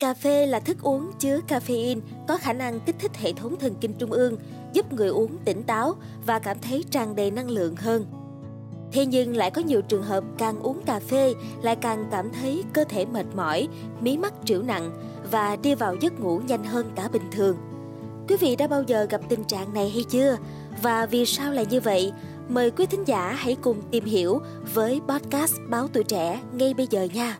Cà phê là thức uống chứa caffeine có khả năng kích thích hệ thống thần kinh trung ương, giúp người uống tỉnh táo và cảm thấy tràn đầy năng lượng hơn. Thế nhưng lại có nhiều trường hợp càng uống cà phê lại càng cảm thấy cơ thể mệt mỏi, mí mắt trĩu nặng và đi vào giấc ngủ nhanh hơn cả bình thường. Quý vị đã bao giờ gặp tình trạng này hay chưa? Và vì sao lại như vậy? Mời quý thính giả hãy cùng tìm hiểu với podcast Báo Tuổi Trẻ ngay bây giờ nha.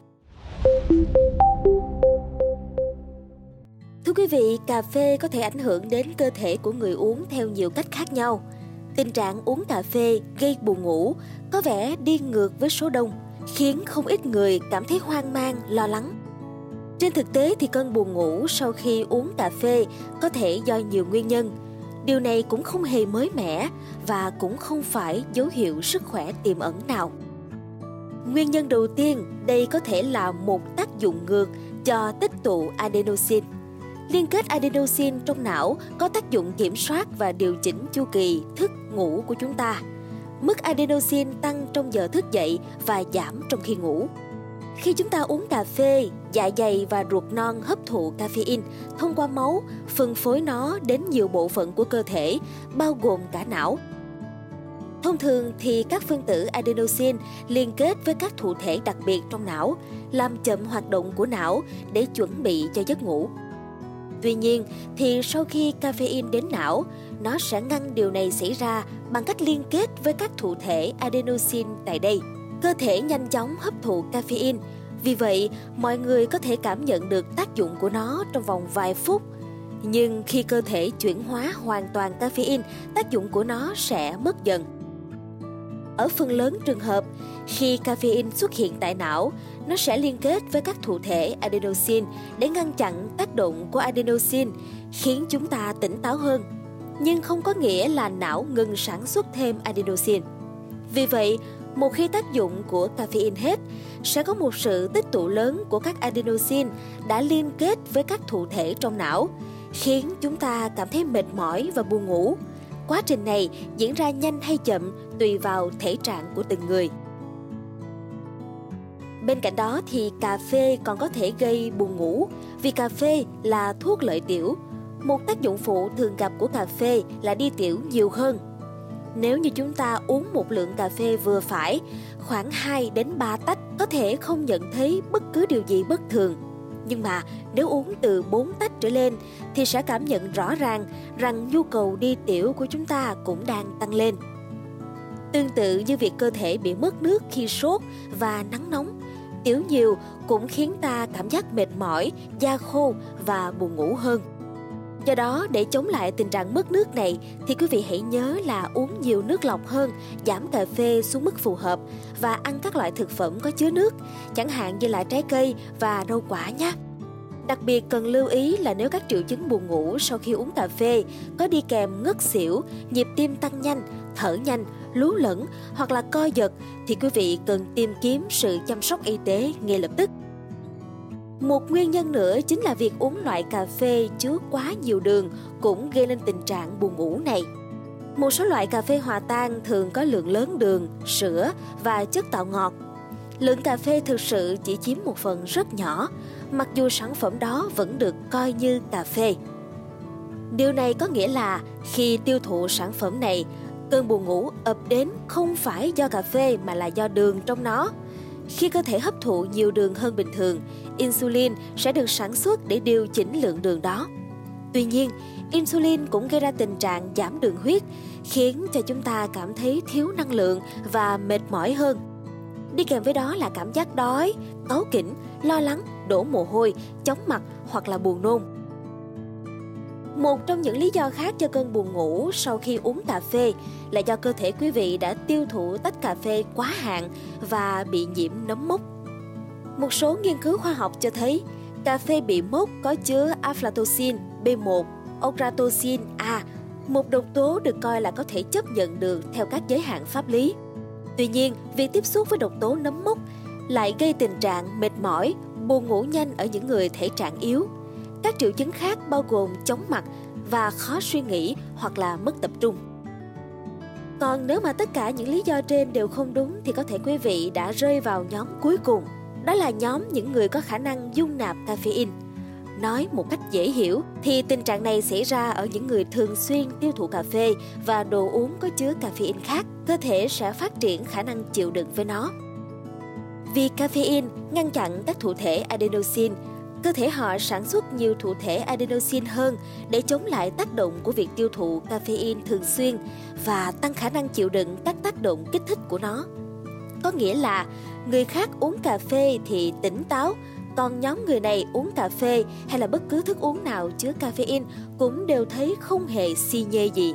Quý vị, cà phê có thể ảnh hưởng đến cơ thể của người uống theo nhiều cách khác nhau. Tình trạng uống cà phê gây buồn ngủ có vẻ đi ngược với số đông, khiến không ít người cảm thấy hoang mang, lo lắng. Trên thực tế thì cơn buồn ngủ sau khi uống cà phê có thể do nhiều nguyên nhân. Điều này cũng không hề mới mẻ và cũng không phải dấu hiệu sức khỏe tiềm ẩn nào. Nguyên nhân đầu tiên, đây có thể là một tác dụng ngược cho tích tụ adenosine. Liên kết adenosine trong não có tác dụng kiểm soát và điều chỉnh chu kỳ thức ngủ của chúng ta. Mức adenosine tăng trong giờ thức dậy và giảm trong khi ngủ. Khi chúng ta uống cà phê, dạ dày và ruột non hấp thụ caffeine thông qua máu, phân phối nó đến nhiều bộ phận của cơ thể, bao gồm cả não. Thông thường thì các phân tử adenosine liên kết với các thụ thể đặc biệt trong não, làm chậm hoạt động của não để chuẩn bị cho giấc ngủ. Tuy nhiên thì sau khi caffeine đến não, nó sẽ ngăn điều này xảy ra bằng cách liên kết với các thụ thể adenosine tại đây. Cơ thể nhanh chóng hấp thụ caffeine, vì vậy mọi người có thể cảm nhận được tác dụng của nó trong vòng vài phút. Nhưng khi cơ thể chuyển hóa hoàn toàn caffeine, tác dụng của nó sẽ mất dần. Ở phần lớn trường hợp, khi caffeine xuất hiện tại não, nó sẽ liên kết với các thụ thể adenosine để ngăn chặn tác động của adenosine, khiến chúng ta tỉnh táo hơn. Nhưng không có nghĩa là não ngừng sản xuất thêm adenosine. Vì vậy, một khi tác dụng của caffeine hết, sẽ có một sự tích tụ lớn của các adenosine đã liên kết với các thụ thể trong não, khiến chúng ta cảm thấy mệt mỏi và buồn ngủ. Quá trình này diễn ra nhanh hay chậm tùy vào thể trạng của từng người. Bên cạnh đó thì cà phê còn có thể gây buồn ngủ vì cà phê là thuốc lợi tiểu. Một tác dụng phụ thường gặp của cà phê là đi tiểu nhiều hơn. Nếu như chúng ta uống một lượng cà phê vừa phải, khoảng 2 đến 3 tách có thể không nhận thấy bất cứ điều gì bất thường. Nhưng mà nếu uống từ 4 tách trở lên thì sẽ cảm nhận rõ ràng rằng nhu cầu đi tiểu của chúng ta cũng đang tăng lên. Tương tự như việc cơ thể bị mất nước khi sốt và nắng nóng, tiểu nhiều cũng khiến ta cảm giác mệt mỏi, da khô và buồn ngủ hơn. Do đó, để chống lại tình trạng mất nước này thì quý vị hãy nhớ là uống nhiều nước lọc hơn, giảm cà phê xuống mức phù hợp và ăn các loại thực phẩm có chứa nước, chẳng hạn như là trái cây và rau quả nhé. Đặc biệt cần lưu ý là nếu các triệu chứng buồn ngủ sau khi uống cà phê có đi kèm ngất xỉu, nhịp tim tăng nhanh, thở nhanh, lú lẫn hoặc là co giật thì quý vị cần tìm kiếm sự chăm sóc y tế ngay lập tức. Một nguyên nhân nữa chính là việc uống loại cà phê chứa quá nhiều đường cũng gây nên tình trạng buồn ngủ này. Một số loại cà phê hòa tan thường có lượng lớn đường, sữa và chất tạo ngọt. Lượng cà phê thực sự chỉ chiếm một phần rất nhỏ, mặc dù sản phẩm đó vẫn được coi như cà phê. Điều này có nghĩa là khi tiêu thụ sản phẩm này, cơn buồn ngủ ập đến không phải do cà phê mà là do đường trong nó. Khi cơ thể hấp thụ nhiều đường hơn bình thường, insulin sẽ được sản xuất để điều chỉnh lượng đường đó. Tuy nhiên, insulin cũng gây ra tình trạng giảm đường huyết, khiến cho chúng ta cảm thấy thiếu năng lượng và mệt mỏi hơn. Đi kèm với đó là cảm giác đói, cáu kỉnh, lo lắng, đổ mồ hôi, chóng mặt hoặc là buồn nôn. Một trong những lý do khác cho cơn buồn ngủ sau khi uống cà phê là do cơ thể quý vị đã tiêu thụ tách cà phê quá hạn và bị nhiễm nấm mốc. Một số nghiên cứu khoa học cho thấy cà phê bị mốc có chứa aflatoxin B1, ochratoxin A, một độc tố được coi là có thể chấp nhận được theo các giới hạn pháp lý. Tuy nhiên, việc tiếp xúc với độc tố nấm mốc lại gây tình trạng mệt mỏi, buồn ngủ nhanh ở những người thể trạng yếu. Các triệu chứng khác bao gồm chóng mặt và khó suy nghĩ hoặc là mất tập trung. Còn nếu mà tất cả những lý do trên đều không đúng thì có thể quý vị đã rơi vào nhóm cuối cùng. Đó là nhóm những người có khả năng dung nạp caffeine. Nói một cách dễ hiểu thì tình trạng này xảy ra ở những người thường xuyên tiêu thụ cà phê và đồ uống có chứa caffeine khác, cơ thể sẽ phát triển khả năng chịu đựng với nó. Vì caffeine ngăn chặn các thụ thể adenosine, cơ thể họ sản xuất nhiều thụ thể adenosine hơn để chống lại tác động của việc tiêu thụ caffeine thường xuyên và tăng khả năng chịu đựng các tác động kích thích của nó. Có nghĩa là người khác uống cà phê thì tỉnh táo, còn nhóm người này uống cà phê hay là bất cứ thức uống nào chứa caffeine cũng đều thấy không hề si nhê gì.